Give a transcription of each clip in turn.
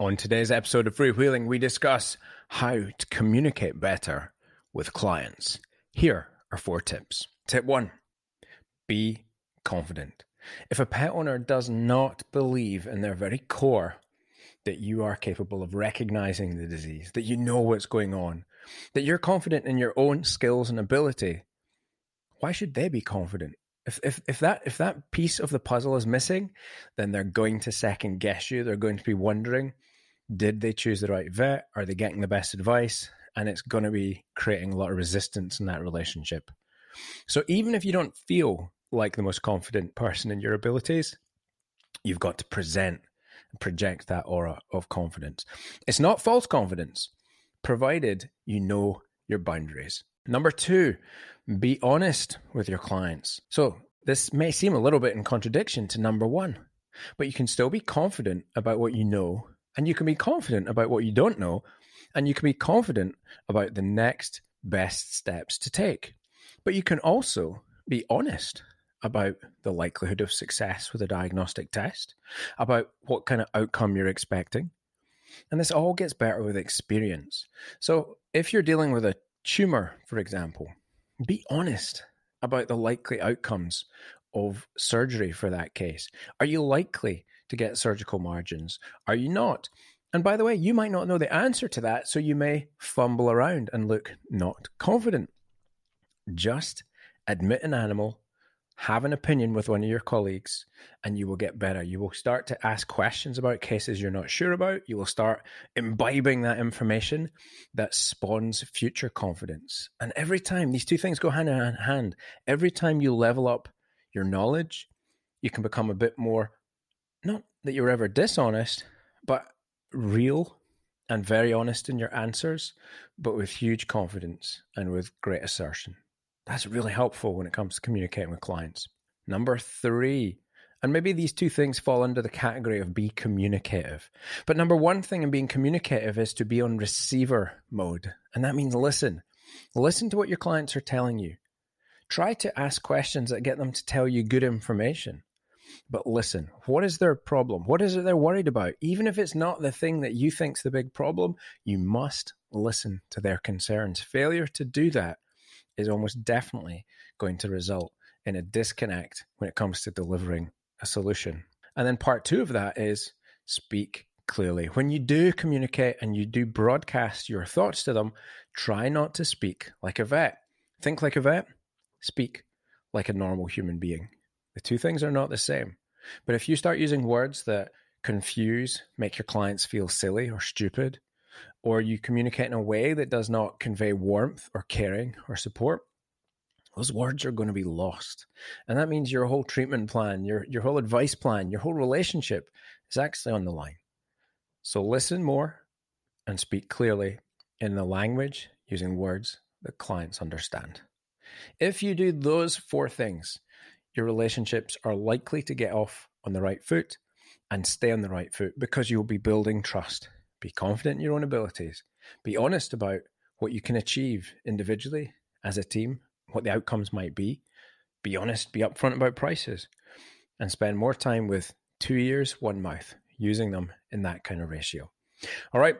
On today's episode of Freewheelin', we discuss how to communicate better with clients. Here are four tips. Tip one be confident. If a pet owner does not believe in their very core that you are capable of recognizing the disease, that you know what's going on, that you're confident in your own skills and ability, why should they be confident? If, if, if that if that piece of the puzzle is missing, then they're going to second guess you. They're going to be wondering, did they choose the right vet? Are they getting the best advice? And it's going to be creating a lot of resistance in that relationship. So even if you don't feel like the most confident person in your abilities, you've got to present and project that aura of confidence. It's not false confidence, provided you know your boundaries. Number two, be honest with your clients. So, this may seem a little bit in contradiction to number one, but you can still be confident about what you know, and you can be confident about what you don't know, and you can be confident about the next best steps to take. But you can also be honest about the likelihood of success with a diagnostic test, about what kind of outcome you're expecting. And this all gets better with experience. So, if you're dealing with a tumor, for example, be honest about the likely outcomes of surgery for that case. Are you likely to get surgical margins? Are you not? And by the way, you might not know the answer to that, so you may fumble around and look not confident. Just admit an animal have an opinion with one of your colleagues and you will get better. You will start to ask questions about cases you're not sure about. You will start imbibing that information that spawns future confidence. And every time these two things go hand in hand, every time you level up your knowledge, you can become a bit more, not that you're ever dishonest, but real and very honest in your answers, but with huge confidence and with great assertion. That's really helpful when it comes to communicating with clients. Number three, and maybe these two things fall under the category of be communicative. But number one thing in being communicative is to be on receiver mode. And that means listen. Listen to what your clients are telling you. Try to ask questions that get them to tell you good information. But listen, what is their problem? What is it they're worried about? Even if it's not the thing that you think's the big problem, you must listen to their concerns. Failure to do that is almost definitely going to result in a disconnect when it comes to delivering a solution. And then part two of that is speak clearly. When you do communicate and you do broadcast your thoughts to them, try not to speak like a vet. Think like a vet, speak like a normal human being. The two things are not the same. But if you start using words that confuse, make your clients feel silly or stupid, or you communicate in a way that does not convey warmth or caring or support, those words are going to be lost. And that means your whole treatment plan, your, your whole advice plan, your whole relationship is actually on the line. So listen more and speak clearly in the language using words that clients understand. If you do those four things, your relationships are likely to get off on the right foot and stay on the right foot because you'll be building trust be confident in your own abilities. Be honest about what you can achieve individually as a team, what the outcomes might be. Be honest, be upfront about prices, and spend more time with two ears, one mouth, using them in that kind of ratio. All right,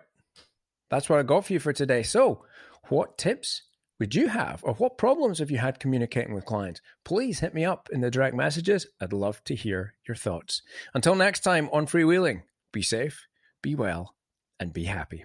that's what I got for you for today. So, what tips would you have, or what problems have you had communicating with clients? Please hit me up in the direct messages. I'd love to hear your thoughts. Until next time on Freewheelin', be safe, be well, and be happy.